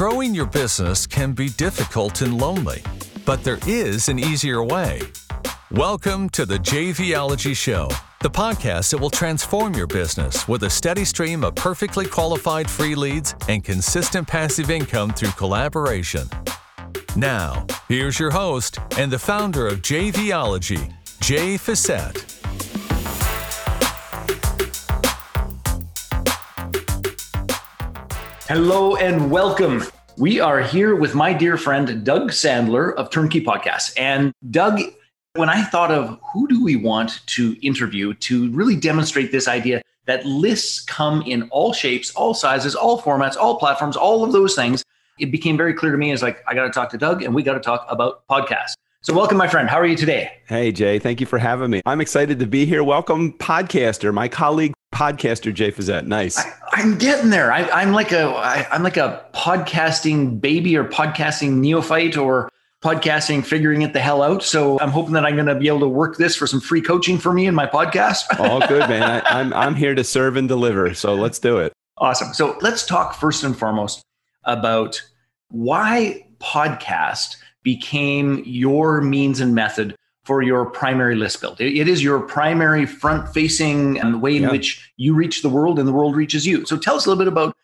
Growing your business can be difficult and lonely, but there is an easier way. Welcome to the JVology Show, the podcast that will transform your business with a steady stream of perfectly qualified free leads and consistent passive income through collaboration. Now, here's your host and the founder of JVology, Jay Fiset. Hello and welcome. We are here with my dear friend Doug Sandler of Turnkey Podcasts. And Doug, when I thought of who do we want to interview to really demonstrate this idea that lists come in all shapes, all sizes, all formats, all platforms, all of those things, it became very clear to me is like I got to talk to Doug and we got to talk about podcasts. So welcome my friend. How are you today? Hey Jay, thank you for having me. I'm excited to be here. Welcome podcaster, my colleague podcaster Jay Fiset. Nice. I, I'm getting there. I, am like a I, I'm like a podcasting baby or podcasting neophyte or podcasting figuring it the hell out. So I'm hoping that I'm going to be able to work this for some free coaching for me in my podcast. All good, man. I, I'm I'm here to serve and deliver. So let's do it. Awesome. So let's talk first and foremost about why podcast became your means and method for your primary list build. it is your primary front facing and the way in yeah. which you reach the world and the world reaches you. So tell us a little bit about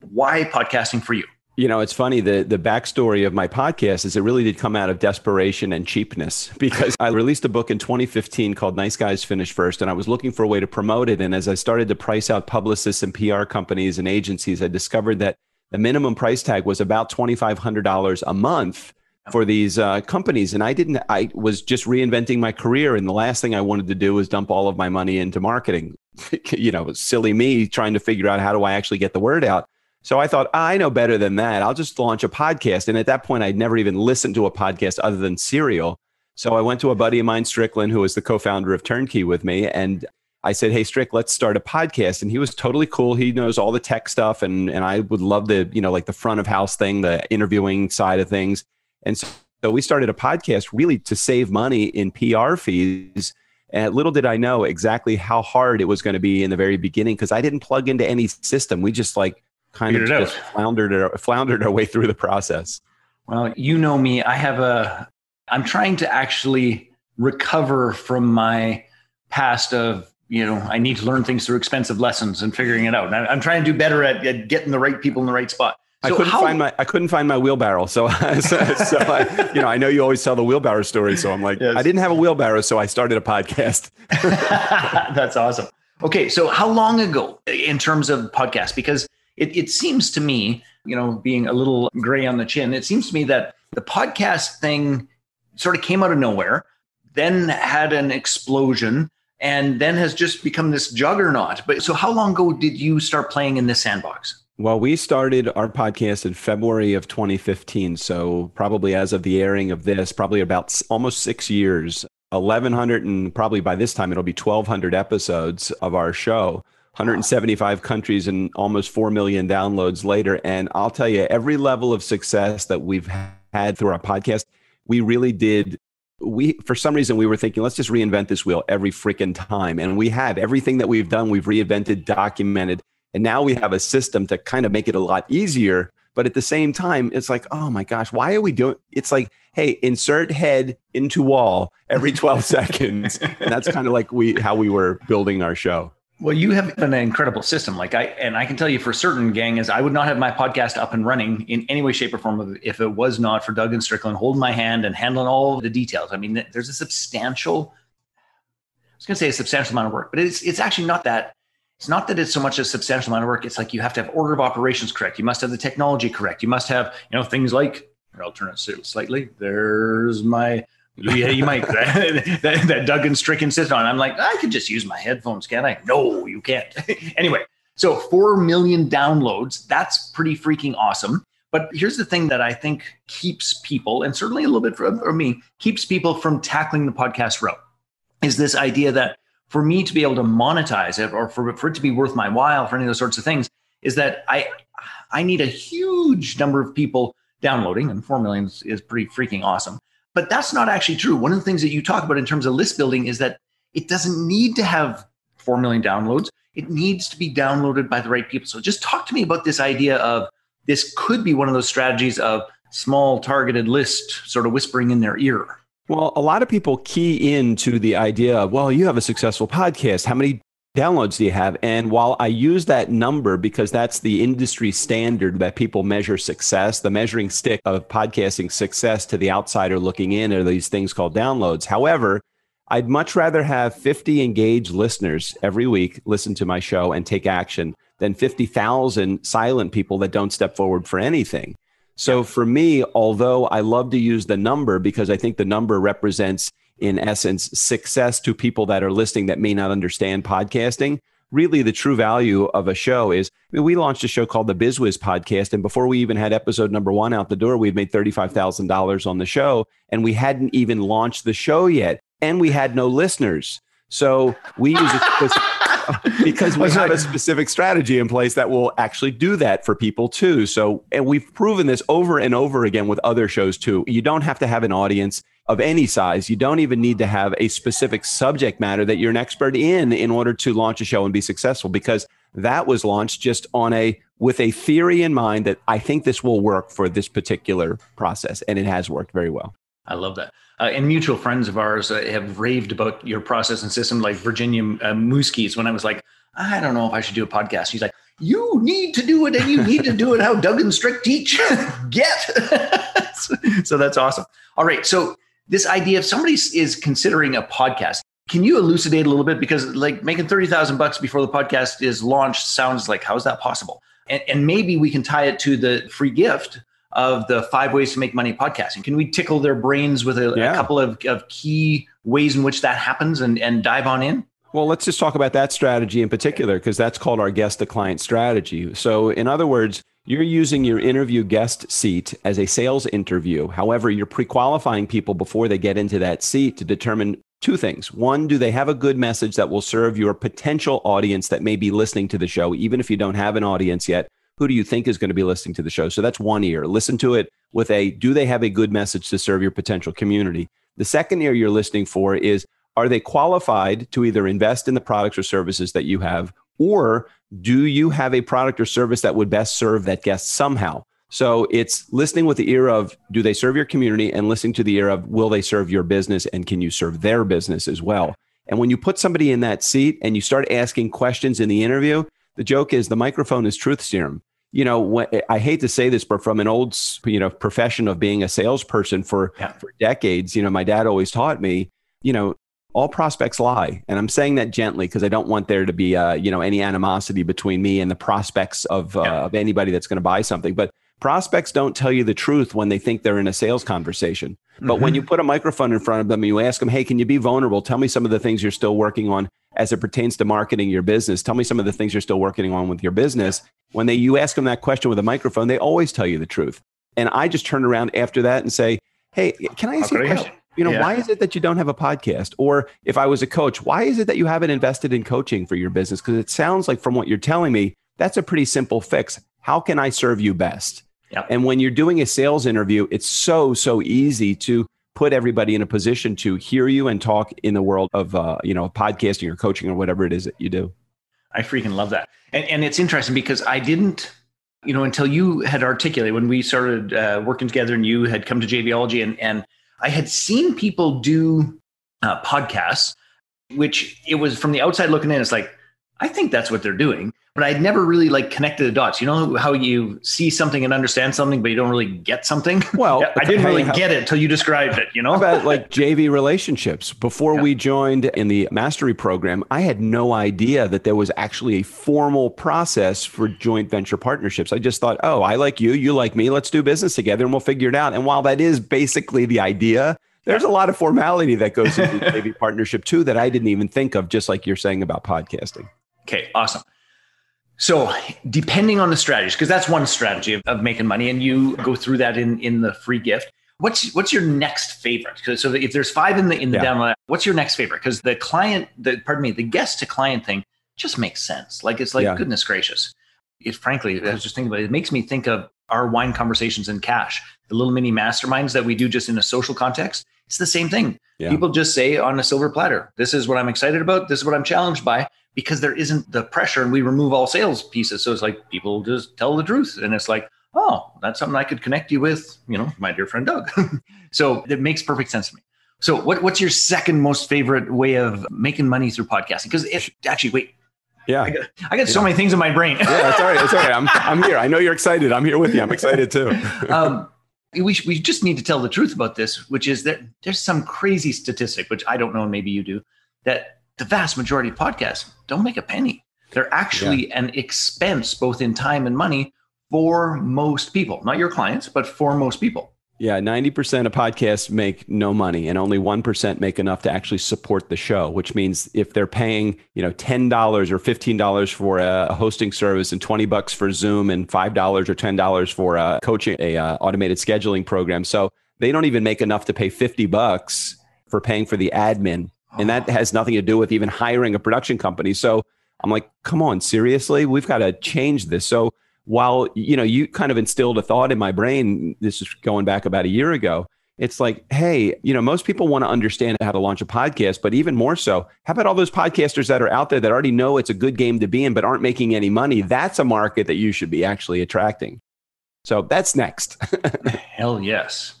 why podcasting for you. You know, it's funny. The the backstory of my podcast is it really did come out of desperation and cheapness because I released a book in 2015 called Nice Guys Finish First, and I was looking for a way to promote it. And as I started to price out publicists and PR companies and agencies, I discovered that the minimum price tag was about $2,500 a month for these uh, companies and i didn't i was just reinventing my career and the last thing i wanted to do was dump all of my money into marketing you know silly me trying to figure out how do i actually get the word out so i thought i know better than that i'll just launch a podcast and at that point i'd never even listened to a podcast other than serial so i went to a buddy of mine strickland who was the co-founder of turnkey with me and I said, Hey, Strick, let's start a podcast. And he was totally cool. He knows all the tech stuff. And, and I would love the, you know, like the front of house thing, the interviewing side of things. And so, so we started a podcast really to save money in PR fees. And little did I know exactly how hard it was going to be in the very beginning because I didn't plug into any system. We just like kind Figured of just floundered our, floundered our way through the process. Well, you know me. I have a. I'm trying to actually recover from my past of you know I need to learn things through expensive lessons and figuring it out. And I'm trying to do better at, at getting the right people in the right spot. So I couldn't how, find my I couldn't find my wheelbarrow, so so, so I, you know I know you always tell the wheelbarrow story, so I'm like yes. I didn't have a wheelbarrow, so I started a podcast. That's awesome. Okay, so how long ago in terms of podcast? Because it, it seems to me, you know, being a little gray on the chin, it seems to me that the podcast thing sort of came out of nowhere, then had an explosion, and then has just become this juggernaut. But so, how long ago did you start playing in this sandbox? Well, we started our podcast in February of 2015. So, probably as of the airing of this, probably about almost six years, 1,100, and probably by this time it'll be 1,200 episodes of our show. 175 countries and almost 4 million downloads later. And I'll tell you, every level of success that we've had through our podcast, we really did. We, for some reason, we were thinking, let's just reinvent this wheel every freaking time. And we have everything that we've done, we've reinvented, documented and now we have a system to kind of make it a lot easier. But at the same time, it's like, oh my gosh, why are we doing? It's like, hey, insert head into wall every 12 seconds. And that's kind of like we how we were building our show. Well, you have an incredible system. Like I, and I can tell you for certain, gang, is I would not have my podcast up and running in any way, shape, or form if it was not for Doug and Strickland holding my hand and handling all the details. I mean, there's a substantial, I was going to say a substantial amount of work, but it's it's actually not that it's not that it's so much a substantial amount of work. It's like you have to have order of operations correct. You must have the technology correct. You must have, you know, things like, I'll turn it slightly. There's my, yeah, you might, that, that, that Doug and Strickland sit on. I'm like, I could just use my headphones, can't I? No, you can't. anyway, so 4 million downloads. That's pretty freaking awesome. But here's the thing that I think keeps people, and certainly a little bit for, for me, keeps people from tackling the podcast route is this idea that for me to be able to monetize it or for, for it to be worth my while for any of those sorts of things is that I I need a huge number of people downloading, and four million is, is pretty freaking awesome. But that's not actually true. One of the things that you talk about in terms of list building is that it doesn't need to have four million downloads. It needs to be downloaded by the right people. So just talk to me about this idea of this could be one of those strategies of small targeted list sort of whispering in their ear. Well, a lot of people key into the idea of, well, you have a successful podcast. How many downloads do you have? And while I use that number because that's the industry standard that people measure success, the measuring stick of podcasting success to the outsider looking in are these things called downloads. However, I'd much rather have 50 engaged listeners every week listen to my show and take action than 50,000 silent people that don't step forward for anything. So for me, although I love to use the number because I think the number represents, in essence, success to people that are listening that may not understand podcasting. Really, the true value of a show is I mean, we launched a show called the BizWiz podcast. And before we even had episode number one out the door, we'd made $35,000 on the show and we hadn't even launched the show yet. And we had no listeners. So we use it because we have a specific strategy in place that will actually do that for people too. So, and we've proven this over and over again with other shows too. You don't have to have an audience of any size. You don't even need to have a specific subject matter that you're an expert in in order to launch a show and be successful because that was launched just on a with a theory in mind that I think this will work for this particular process and it has worked very well. I love that. Uh, and mutual friends of ours uh, have raved about your process and system, like Virginia uh, Muskies. When I was like, I don't know if I should do a podcast, she's like, "You need to do it, and you need to do it how Doug and Strick teach." Get so, that's awesome. All right, so this idea, if somebody is considering a podcast, can you elucidate a little bit because like making thirty thousand bucks before the podcast is launched sounds like how is that possible? And, and maybe we can tie it to the free gift of the five ways to make money podcasting. Can we tickle their brains with a, yeah. a couple of, of key ways in which that happens and, and dive on in? Well, let's just talk about that strategy in particular, because that's called our guest to client strategy. So, in other words, you're using your interview guest seat as a sales interview. However, you're pre qualifying people before they get into that seat to determine two things. One, do they have a good message that will serve your potential audience that may be listening to the show, even if you don't have an audience yet? Who do you think is going to be listening to the show? So that's one ear. Listen to it with a do they have a good message to serve your potential community? The second ear you're listening for is are they qualified to either invest in the products or services that you have, or do you have a product or service that would best serve that guest somehow? So it's listening with the ear of do they serve your community and listening to the ear of will they serve your business and can you serve their business as well? And when you put somebody in that seat and you start asking questions in the interview, the joke is the microphone is truth serum you know, when, I hate to say this, but from an old, you know, profession of being a salesperson for, yeah. for decades, you know, my dad always taught me, you know, all prospects lie. And I'm saying that gently because I don't want there to be, uh, you know, any animosity between me and the prospects of, uh, yeah. of anybody that's going to buy something. But prospects don't tell you the truth when they think they're in a sales conversation. But mm-hmm. when you put a microphone in front of them and you ask them, hey, can you be vulnerable? Tell me some of the things you're still working on as it pertains to marketing your business. Tell me some of the things you're still working on with your business. When they you ask them that question with a microphone, they always tell you the truth. And I just turn around after that and say, "Hey, can I ask you a question? You know, yeah. why is it that you don't have a podcast? Or if I was a coach, why is it that you haven't invested in coaching for your business? Because it sounds like from what you're telling me, that's a pretty simple fix. How can I serve you best? Yep. And when you're doing a sales interview, it's so so easy to put everybody in a position to hear you and talk in the world of uh, you know podcasting or coaching or whatever it is that you do. I freaking love that, and and it's interesting because I didn't, you know, until you had articulated when we started uh, working together, and you had come to JVology, and and I had seen people do uh, podcasts, which it was from the outside looking in, it's like I think that's what they're doing but I'd never really like connected the dots. You know how you see something and understand something, but you don't really get something. Well, I didn't really get it until you described it. You know about like JV relationships. Before yeah. we joined in the mastery program, I had no idea that there was actually a formal process for joint venture partnerships. I just thought, oh, I like you, you like me, let's do business together, and we'll figure it out. And while that is basically the idea, there's a lot of formality that goes into JV partnership too that I didn't even think of. Just like you're saying about podcasting. Okay, awesome. So, depending on the strategies, because that's one strategy of, of, making money, and you go through that in in the free gift. What's what's your next favorite? So, if there's five in the in the yeah. demo, what's your next favorite? Because the client, the pardon me, the guest to client thing just makes sense. Like it's like yeah. goodness gracious. It frankly, I was just thinking about it. It makes me think of our wine conversations in cash, the little mini masterminds that we do just in a social context. It's the same thing. Yeah. People just say on a silver platter, "This is what I'm excited about. This is what I'm challenged by." Because there isn't the pressure and we remove all sales pieces. So it's like people just tell the truth. And it's like, oh, that's something I could connect you with, you know, my dear friend Doug. so it makes perfect sense to me. So what, what's your second most favorite way of making money through podcasting? Because if actually, wait, yeah. I got, I got so many things in my brain. yeah, it's all right. It's all right. I'm, I'm here. I know you're excited. I'm here with you. I'm excited too. um, we, we just need to tell the truth about this, which is that there's some crazy statistic, which I don't know, and maybe you do, that the vast majority of podcasts don't make a penny. They're actually yeah. an expense, both in time and money, for most people, not your clients, but for most people. Yeah, 90% of podcasts make no money and only 1% make enough to actually support the show, which means if they're paying, you know, $10 or $15 for a hosting service and 20 bucks for Zoom and $5 or $10 for a coaching a uh, automated scheduling program. So they don't even make enough to pay 50 bucks for paying for the admin. And that oh. has nothing to do with even hiring a production company. So I'm like, come on, seriously? We've got to change this. So while you know you kind of instilled a thought in my brain this is going back about a year ago it's like hey you know most people want to understand how to launch a podcast but even more so how about all those podcasters that are out there that already know it's a good game to be in but aren't making any money that's a market that you should be actually attracting so that's next hell yes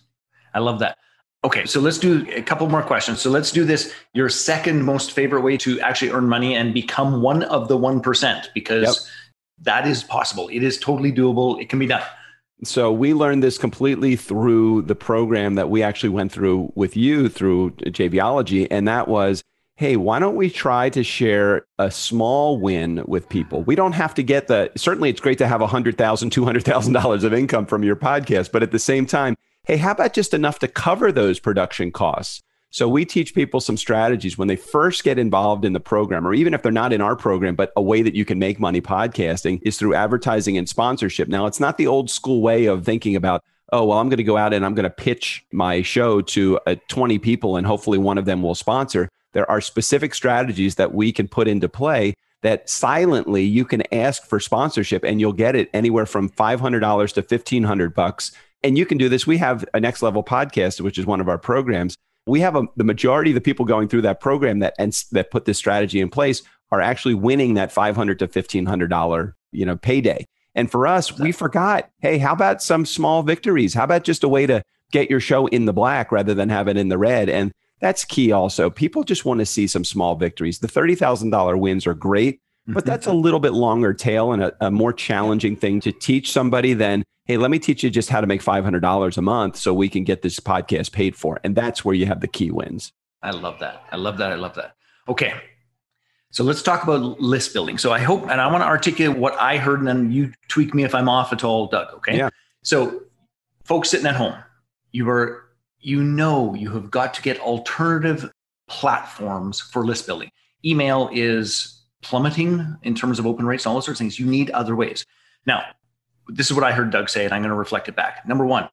i love that okay so let's do a couple more questions so let's do this your second most favorite way to actually earn money and become one of the 1% because yep that is possible. It is totally doable. It can be done. So we learned this completely through the program that we actually went through with you through JVology. And that was, hey, why don't we try to share a small win with people? We don't have to get the, certainly it's great to have $100,000, $200,000 of income from your podcast. But at the same time, hey, how about just enough to cover those production costs? So we teach people some strategies when they first get involved in the program, or even if they're not in our program, but a way that you can make money podcasting is through advertising and sponsorship. Now, it's not the old school way of thinking about, oh, well, I'm going to go out and I'm going to pitch my show to uh, 20 people and hopefully one of them will sponsor. There are specific strategies that we can put into play that silently you can ask for sponsorship and you'll get it anywhere from $500 to 1500 bucks. And you can do this. We have a next level podcast, which is one of our programs. We have a, the majority of the people going through that program that and that put this strategy in place are actually winning that 500 to 1500 dollar you know payday. And for us we forgot hey how about some small victories? How about just a way to get your show in the black rather than have it in the red? And that's key also. People just want to see some small victories. The $30000 wins are great but that's a little bit longer tail and a, a more challenging thing to teach somebody than hey, let me teach you just how to make $500 a month so we can get this podcast paid for. And that's where you have the key wins. I love that. I love that. I love that. Okay. So let's talk about list building. So I hope, and I want to articulate what I heard, and then you tweak me if I'm off at all, Doug. Okay. Yeah. So, folks sitting at home, you are, you know, you have got to get alternative platforms for list building. Email is plummeting in terms of open rates and all those sorts of things. You need other ways. Now, this is what I heard Doug say, and I'm going to reflect it back. Number one,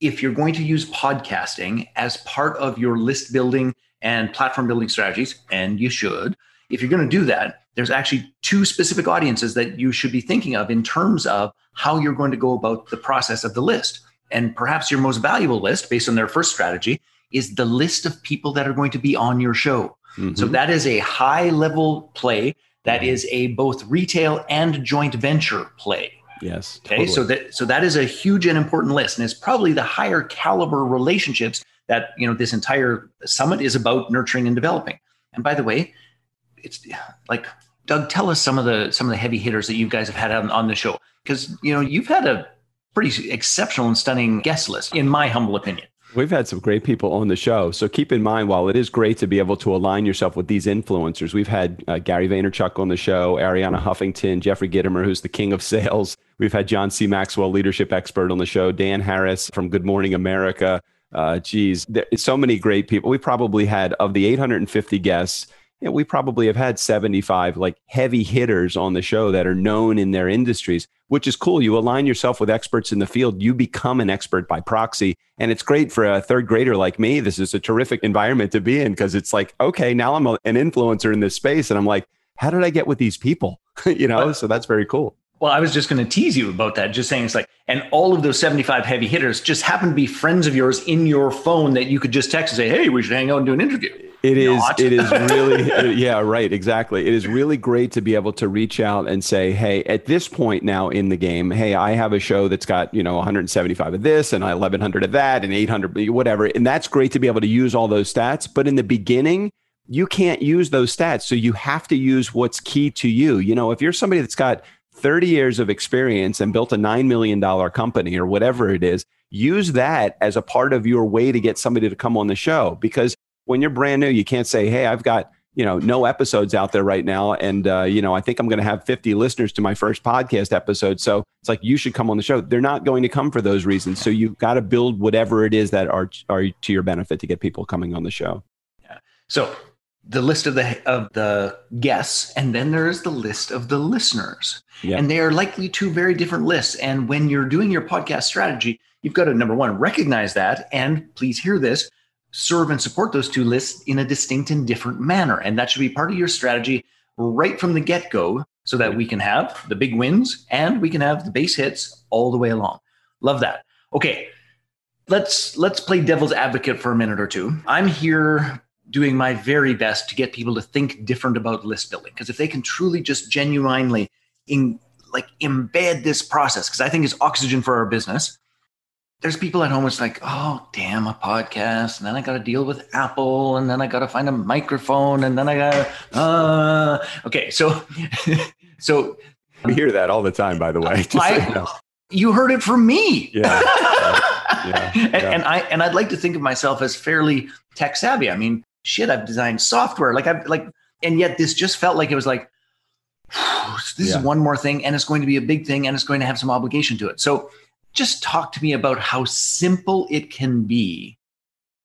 if you're going to use podcasting as part of your list building and platform building strategies, and you should, if you're going to do that, there's actually two specific audiences that you should be thinking of in terms of how you're going to go about the process of the list. And perhaps your most valuable list, based on their first strategy, is the list of people that are going to be on your show. Mm-hmm. So that is a high level play. That mm-hmm. is a both retail and joint venture play. Yes. Okay. Totally. So that so that is a huge and important list, and it's probably the higher caliber relationships that you know this entire summit is about nurturing and developing. And by the way, it's like Doug, tell us some of the some of the heavy hitters that you guys have had on, on the show because you know you've had a pretty exceptional and stunning guest list, in my humble opinion. We've had some great people on the show. So keep in mind, while it is great to be able to align yourself with these influencers, we've had uh, Gary Vaynerchuk on the show, Arianna Huffington, Jeffrey Gitomer, who's the king of sales. We've had John C. Maxwell, leadership expert on the show, Dan Harris from Good Morning America. Uh, geez, so many great people. We probably had, of the 850 guests, you know, we probably have had 75 like heavy hitters on the show that are known in their industries, which is cool. You align yourself with experts in the field, you become an expert by proxy. And it's great for a third grader like me. This is a terrific environment to be in because it's like, okay, now I'm a, an influencer in this space. And I'm like, how did I get with these people? you know, so that's very cool. Well, I was just going to tease you about that, just saying it's like, and all of those 75 heavy hitters just happen to be friends of yours in your phone that you could just text and say, hey, we should hang out and do an interview. It is. not. It is really. yeah. Right. Exactly. It is really great to be able to reach out and say, "Hey, at this point now in the game, hey, I have a show that's got you know 175 of this and 1100 of that and 800 whatever," and that's great to be able to use all those stats. But in the beginning, you can't use those stats, so you have to use what's key to you. You know, if you're somebody that's got 30 years of experience and built a $9 million company or whatever it is, use that as a part of your way to get somebody to come on the show. Because when you're brand new, you can't say, Hey, I've got, you know, no episodes out there right now. And, uh, you know, I think I'm going to have 50 listeners to my first podcast episode. So it's like, you should come on the show. They're not going to come for those reasons. So you've got to build whatever it is that are, are to your benefit to get people coming on the show. Yeah. So the list of the of the guests and then there's the list of the listeners Yeah. and they are likely two very different lists and when you're doing your podcast strategy you've got to number one recognize that and please hear this serve and support those two lists in a distinct and different manner. And that should be part of your strategy right from the get-go so that we can have the big wins and we can have the base hits all the way along. Love that. Okay let's let's play devil's advocate for a minute or two. I'm here doing my very best to get people to think different about list building because if they can truly just genuinely in like embed this process because i think it's oxygen for our business there's people at home it's like oh damn a podcast and then i got to deal with apple and then i got to find a microphone and then i got to uh okay so so We hear that all the time, by the way. Just so you know. you heard it from me Yeah. Yeah. and, and I and I'd like to think of myself as fairly tech savvy. I mean, shit, I've designed software. Like I've like, and yet this just felt like it was like this Yeah. is one more thing, and it's going to be a big thing, and it's going to have some obligation to it. So, just talk to me about how simple it can be,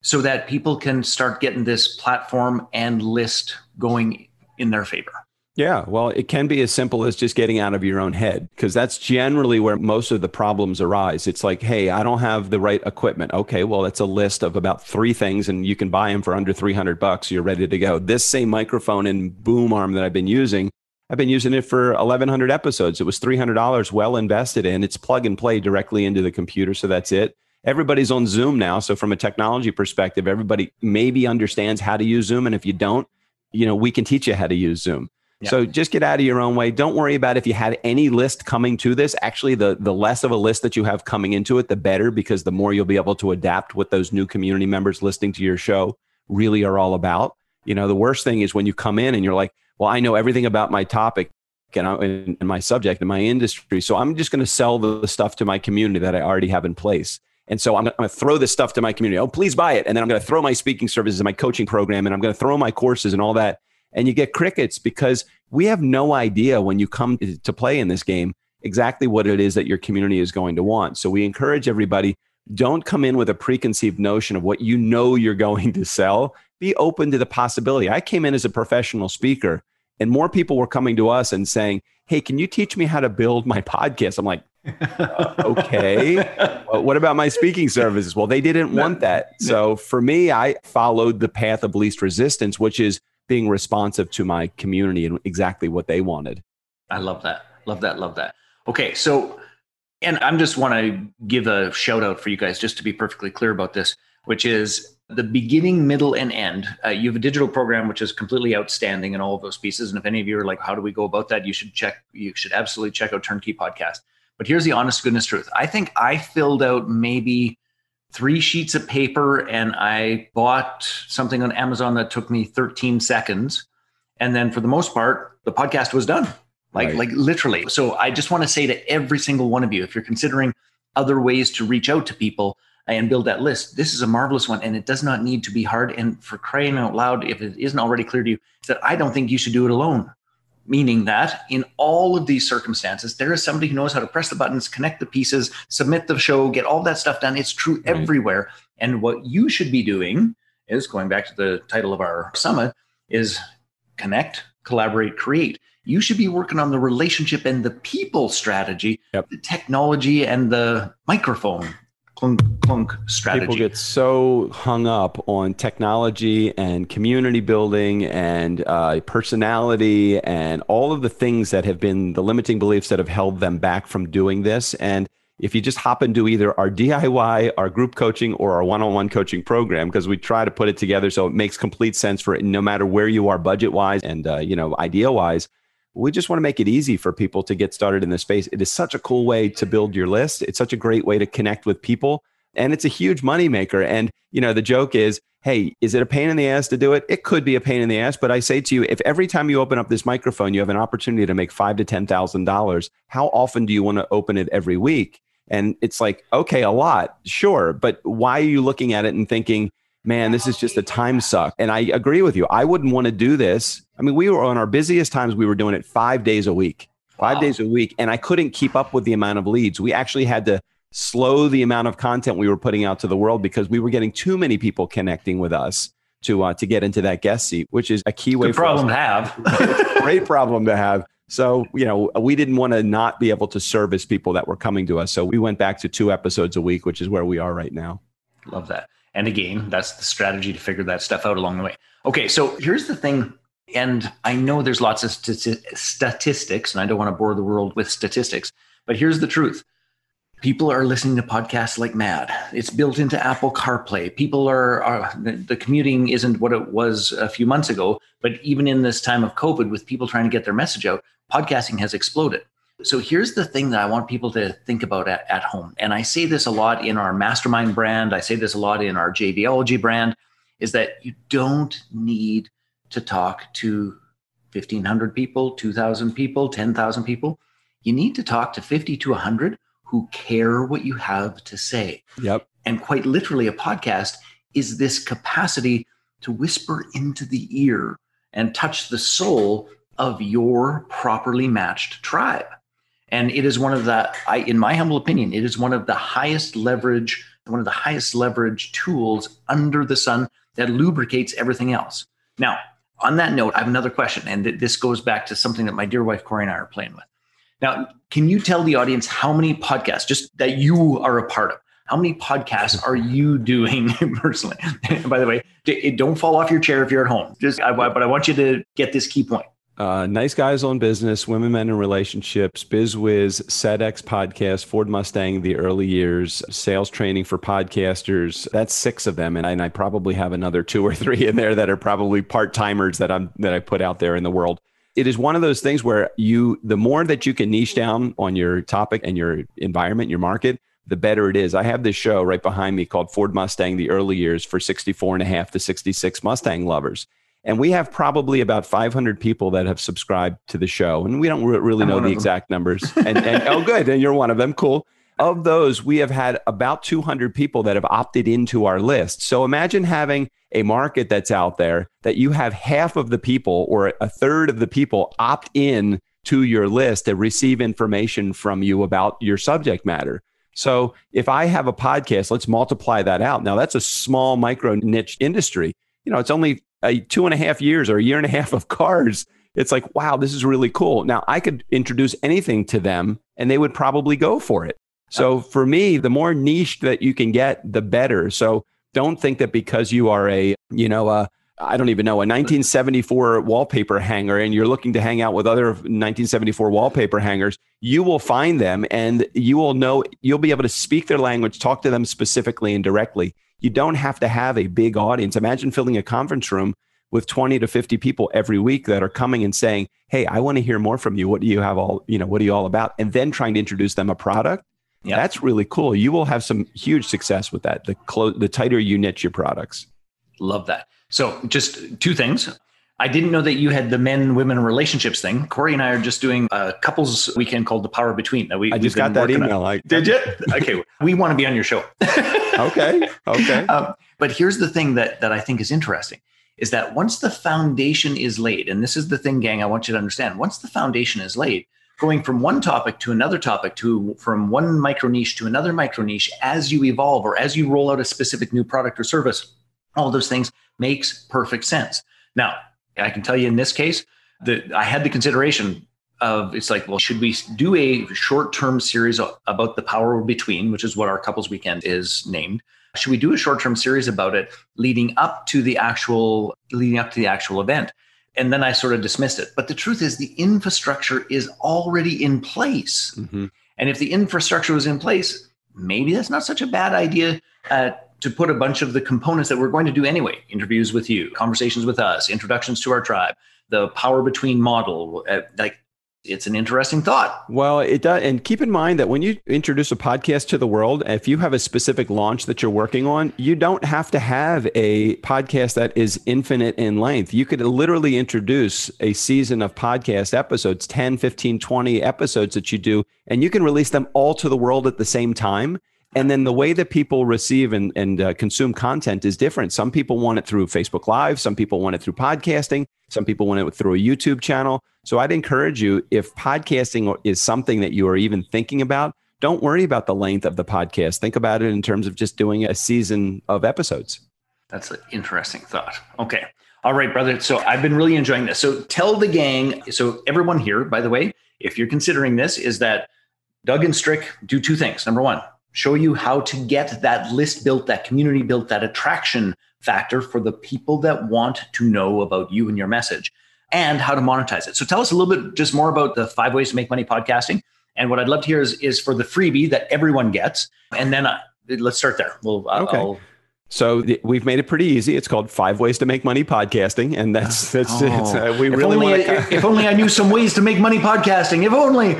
so that people can start getting this platform and list going in their favor. Yeah, well, it can be as simple as just getting out of your own head because that's generally where most of the problems arise. It's like, hey, I don't have the right equipment. Okay, well, it's a list of about three things and you can buy them for under 300 bucks. You're ready to go. This same microphone and boom arm that I've been using, I've been using it for 1100 episodes. It was $300 well invested in. It's plug and play directly into the computer, so that's it. Everybody's on Zoom now, so from a technology perspective, everybody maybe understands how to use Zoom and if you don't, you know, we can teach you how to use Zoom. Yeah. So just get out of your own way. Don't worry about if you had any list coming to this. Actually, the the less of a list that you have coming into it, the better, because the more you'll be able to adapt what those new community members listening to your show really are all about. You know, the worst thing is when you come in and you're like, "Well, I know everything about my topic and, I, and, my subject and my industry, so I'm just going to sell the stuff to my community that I already have in place." And so I'm going to throw this stuff to my community. Oh, please buy it. And then I'm going to throw my speaking services and my coaching program and I'm going to throw my courses and all that and you get crickets because we have no idea when you come to play in this game exactly what it is that your community is going to want. So we encourage everybody don't come in with a preconceived notion of what you know you're going to sell. Be open to the possibility. I came in as a professional speaker and more people were coming to us and saying, "Hey, can you teach me how to build my podcast?" I'm like, uh, "Okay." Well, what about my speaking services? Well, they didn't want that. So for me, I followed the path of least resistance, which is being responsive to my community and exactly what they wanted. I love that. Love that. Love that. Okay. So, and I'm just want to give a shout out for you guys, just to be perfectly clear about this, which is the beginning, middle, and end. Uh, you have a digital program which is completely outstanding in all of those pieces. And if any of you are like, how do we go about that? You should check, you should absolutely check out Turnkey Podcast. But here's the honest goodness truth. I think I filled out maybe three sheets of paper and I bought something on Amazon that took me 13 seconds. And then for the most part, the podcast was done. Like, Right. like literally. So I just want to say to every single one of you, if you're considering other ways to reach out to people and build that list, this is a marvelous one. And it does not need to be hard. And for crying out loud, if it isn't already clear to you, that I don't think you should do it alone. Meaning that in all of these circumstances, there is somebody who knows how to press the buttons, connect the pieces, submit the show, get all that stuff done. It's true Right. everywhere. And what you should be doing is going back to the title of our summit is connect, collaborate, create. You should be working on the relationship and the people strategy, Yep. the technology and the microphone clunk clunk strategy. People get so hung up on technology and community building and uh, personality and all of the things that have been the limiting beliefs that have held them back from doing this. And if you just hop into either our DIY, our group coaching, or our one on one coaching program, because we try to put it together so it makes complete sense for it, no matter where you are budget wise and, uh, you know, idea wise. We just want to make it easy for people to get started in this space. It is such a cool way to build your list. It's such a great way to connect with people. And it's a huge moneymaker. And, you know, the joke is, hey, is it a pain in the ass to do it? It could be a pain in the ass, but I say to you, if every time you open up this microphone, you have an opportunity to make five to ten thousand dollars, how often do you want to open it every week? And it's like, okay, a lot, sure. But why are you looking at it and thinking, man, this is just a time suck? And I agree with you. I wouldn't want to do this. I mean, we were on our busiest times, we were doing it five days a week, five wow. days a week. And I couldn't keep up with the amount of leads. We actually had to slow the amount of content we were putting out to the world because we were getting too many people connecting with us to uh, to get into that guest seat, which is a key way. Good problem to have. great problem to have. So, you know, we didn't want to not be able to service people that were coming to us. So we went back to two episodes a week, which is where we are right now. Love that. And again, that's the strategy to figure that stuff out along the way. Okay, so here's the thing. And I know there's lots of st- statistics, and I don't want to bore the world with statistics, but here's the truth people are listening to podcasts like mad. It's built into Apple CarPlay. People are, are, the commuting isn't what it was a few months ago, but even in this time of COVID, with people trying to get their message out, podcasting has exploded. So here's the thing that I want people to think about at, at home. And I say this a lot in our mastermind brand. I say this a lot in our JVology brand is that you don't need to talk to 1500 people, 2000 people, 10,000 people. You need to talk to 50 to 100 who care what you have to say. Yep. And quite literally, a podcast is this capacity to whisper into the ear and touch the soul of your properly matched tribe. And it is one of the, I, in my humble opinion, it is one of the highest leverage, one of the highest leverage tools under the sun that lubricates everything else. Now, on that note, I have another question, and this goes back to something that my dear wife Corey and I are playing with. Now, can you tell the audience how many podcasts, just that you are a part of, how many podcasts are you doing personally? By the way, don't fall off your chair if you're at home. Just, I, but I want you to get this key point. Uh, nice guys on business, women, men, and relationships, BizWiz, SEDEX podcast, Ford Mustang, the early years, sales training for podcasters. That's six of them, and I, and I probably have another two or three in there that are probably part timers that I'm that I put out there in the world. It is one of those things where you the more that you can niche down on your topic and your environment your market the better it is. I have this show right behind me called ford mustang the early years for 64 and a half to 66 mustang lovers and we have probably about 500 people that have subscribed to the show and we don't really know the exact numbers and, and oh good and you're one of them cool of those, we have had about 200 people that have opted into our list. So imagine having a market that's out there that you have half of the people or a third of the people opt in to your list to receive information from you about your subject matter. So if I have a podcast, let's multiply that out. Now that's a small micro niche industry. You know, it's only a two and a half years or a year and a half of cars. It's like, wow, this is really cool. Now I could introduce anything to them and they would probably go for it. So oh. for me, the more niche that you can get, the better. So don't think that because you are a, you know, a, I don't even know, a 1974 wallpaper hanger and you're looking to hang out with other 1974 wallpaper hangers, you will find them and you will know, you'll be able to speak their language, talk to them specifically and directly. You don't have to have a big audience. Imagine filling a conference room with 20 to 50 people every week that are coming and saying, Hey, I want to hear more from you. What do you have all, you know, what are you all about? And then trying to introduce them a product. That's really cool. You will have some huge success with that. The clo- the tighter you niche your products. Love that. So, just two things. I didn't know that you had the men women relationships thing. Corey and I are just doing a couples weekend called The Power Between. That we I just got that email. Like, Did you? okay, we want to be on your show. okay, okay. Um, but here's the thing that that I think is interesting is that once the foundation is laid, and this is the thing, gang, I want you to understand. Once the foundation is laid, going from one topic to another topic to from one micro niche to another micro niche as you evolve or as you roll out a specific new product or service all those things makes perfect sense now i can tell you in this case that i had the consideration of it's like well should we do a short term series about the power between which is what our couples weekend is named should we do a short term series about it leading up to the actual leading up to the actual event and then I sort of dismissed it. But the truth is, the infrastructure is already in place. Mm-hmm. And if the infrastructure was in place, maybe that's not such a bad idea uh, to put a bunch of the components that we're going to do anyway interviews with you, conversations with us, introductions to our tribe, the power between model. Uh, like it's an interesting thought. Well, it does. And keep in mind that when you introduce a podcast to the world, if you have a specific launch that you're working on, you don't have to have a podcast that is infinite in length. You could literally introduce a season of podcast episodes, 10, 15, 20 episodes that you do, and you can release them all to the world at the same time. And then the way that people receive and, and uh, consume content is different. Some people want it through Facebook Live, some people want it through podcasting, some people want it through a YouTube channel. So I'd encourage you if podcasting is something that you are even thinking about, don't worry about the length of the podcast. Think about it in terms of just doing a season of episodes. That's an interesting thought. Okay. All right, brother. So I've been really enjoying this. So tell the gang. So everyone here, by the way, if you're considering this, is that Doug and Strick do two things. Number one, show you how to get that list built, that community built, that attraction factor for the people that want to know about you and your message and how to monetize it. So tell us a little bit just more about the five ways to make money podcasting. And what I'd love to hear is, is for the freebie that everyone gets. And then uh, let's start there. We'll, okay. I'll, so we've made it pretty easy. It's called Five Ways to Make Money Podcasting, and that's that's oh. uh, we if really want. To... if only I knew some ways to make money podcasting. If only.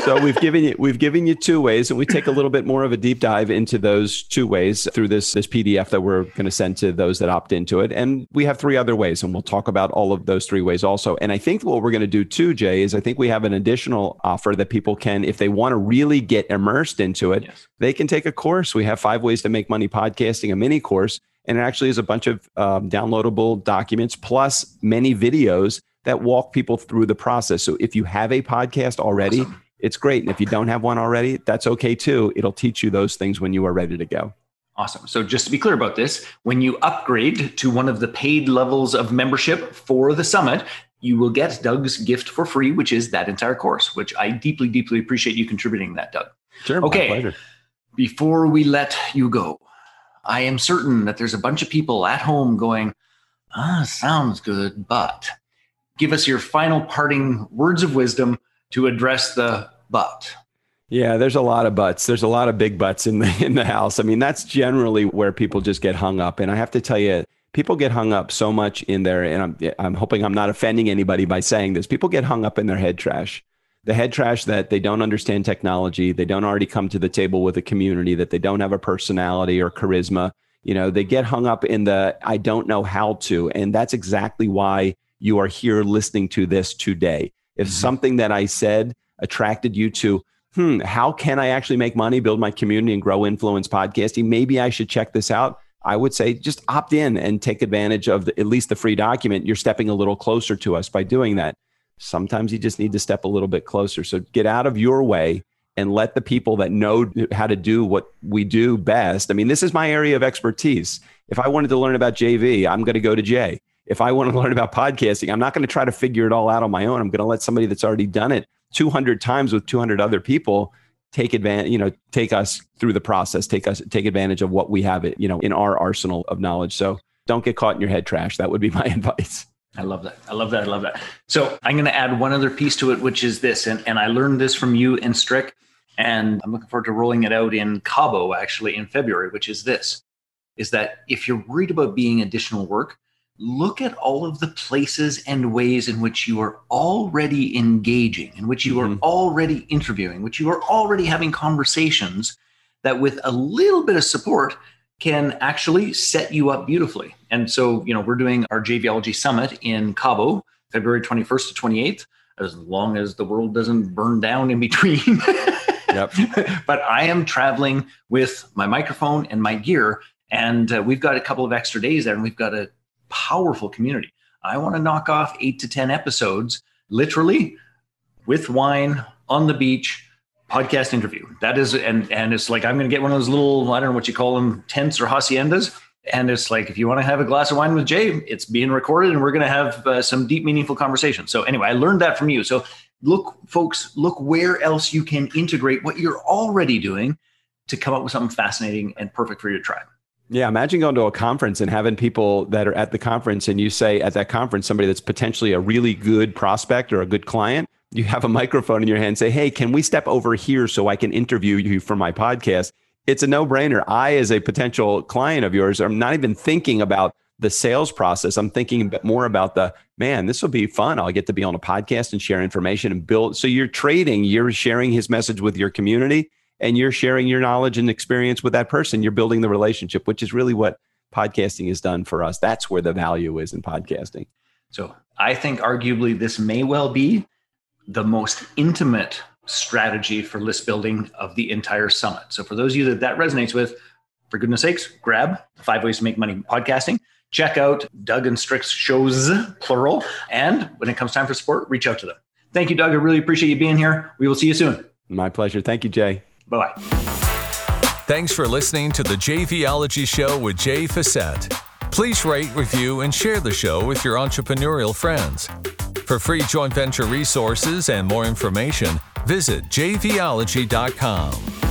so we've given you we've given you two ways, and we take a little bit more of a deep dive into those two ways through this this PDF that we're going to send to those that opt into it. And we have three other ways, and we'll talk about all of those three ways also. And I think what we're going to do too, Jay, is I think we have an additional offer that people can, if they want to really get immersed into it, yes. they can take a course. We have five ways to make money podcasting, a mini course and it actually is a bunch of um, downloadable documents plus many videos that walk people through the process. So if you have a podcast already, awesome. it's great. And if you don't have one already, that's okay too. It'll teach you those things when you are ready to go. Awesome. So just to be clear about this, when you upgrade to one of the paid levels of membership for the summit, you will get Doug's gift for free, which is that entire course, which I deeply, deeply appreciate you contributing that, Doug. Sure. Okay. Before we let you go, I am certain that there's a bunch of people at home going, ah, sounds good, but give us your final parting words of wisdom to address the but. Yeah, there's a lot of butts. There's a lot of big butts in the in the house. I mean, that's generally where people just get hung up. And I have to tell you, people get hung up so much in there. And I'm I'm hoping I'm not offending anybody by saying this. People get hung up in their head trash the head trash that they don't understand technology, they don't already come to the table with a community, that they don't have a personality or charisma. You know, they get hung up in the I don't know how to. And that's exactly why you are here listening to this today. If mm-hmm. something that I said attracted you to, hmm, how can I actually make money, build my community, and grow influence podcasting? Maybe I should check this out. I would say just opt in and take advantage of the, at least the free document. You're stepping a little closer to us by doing that. Sometimes you just need to step a little bit closer. So get out of your way and let the people that know how to do what we do best. I mean, this is my area of expertise. If I wanted to learn about JV, I'm going to go to Jay. If I want to learn about podcasting, I'm not going to try to figure it all out on my own. I'm going to let somebody that's already done it 200 times with 200 other people take advantage, you know, take us through the process, take us take advantage of what we have it, you know, in our arsenal of knowledge. So don't get caught in your head trash. That would be my advice. I love that. I love that. I love that. So I'm going to add one other piece to it, which is this. And, and I learned this from you and Strick, and I'm looking forward to rolling it out in Cabo actually in February, which is this is that if you're worried about being additional work, look at all of the places and ways in which you are already engaging, in which you mm-hmm. are already interviewing, which you are already having conversations that with a little bit of support can actually set you up beautifully. And so, you know, we're doing our JVology Summit in Cabo, February 21st to 28th, as long as the world doesn't burn down in between. yep. But I am traveling with my microphone and my gear, and uh, we've got a couple of extra days there, and we've got a powerful community. I want to knock off eight to 10 episodes, literally with wine on the beach podcast interview. That is, and and it's like I'm going to get one of those little I don't know what you call them tents or haciendas, and it's like if you want to have a glass of wine with Jay, it's being recorded, and we're going to have uh, some deep, meaningful conversation. So anyway, I learned that from you. So look, folks, look where else you can integrate what you're already doing to come up with something fascinating and perfect for your tribe. Yeah, imagine going to a conference and having people that are at the conference, and you say at that conference somebody that's potentially a really good prospect or a good client you have a microphone in your hand, say, Hey, can we step over here so I can interview you for my podcast? It's a no brainer. I, as a potential client of yours, I'm not even thinking about the sales process. I'm thinking a bit more about the man, this will be fun. I'll get to be on a podcast and share information and build. So you're trading, you're sharing his message with your community and you're sharing your knowledge and experience with that person. You're building the relationship, which is really what podcasting has done for us. That's where the value is in podcasting. So I think arguably this may well be the most intimate strategy for list building of the entire summit. So for those of you that that resonates with, for goodness sakes, grab five ways to make money podcasting. Check out Doug and Strick's shows, plural. And when it comes time for support, reach out to them. Thank you, Doug. I really appreciate you being here. We will see you soon. My pleasure. Thank you, Jay. Bye bye. Thanks for listening to the JVology Show with Jay Fiset. Please rate, review, and share the show with your entrepreneurial friends. For free joint venture resources and more information, visit jvology.com.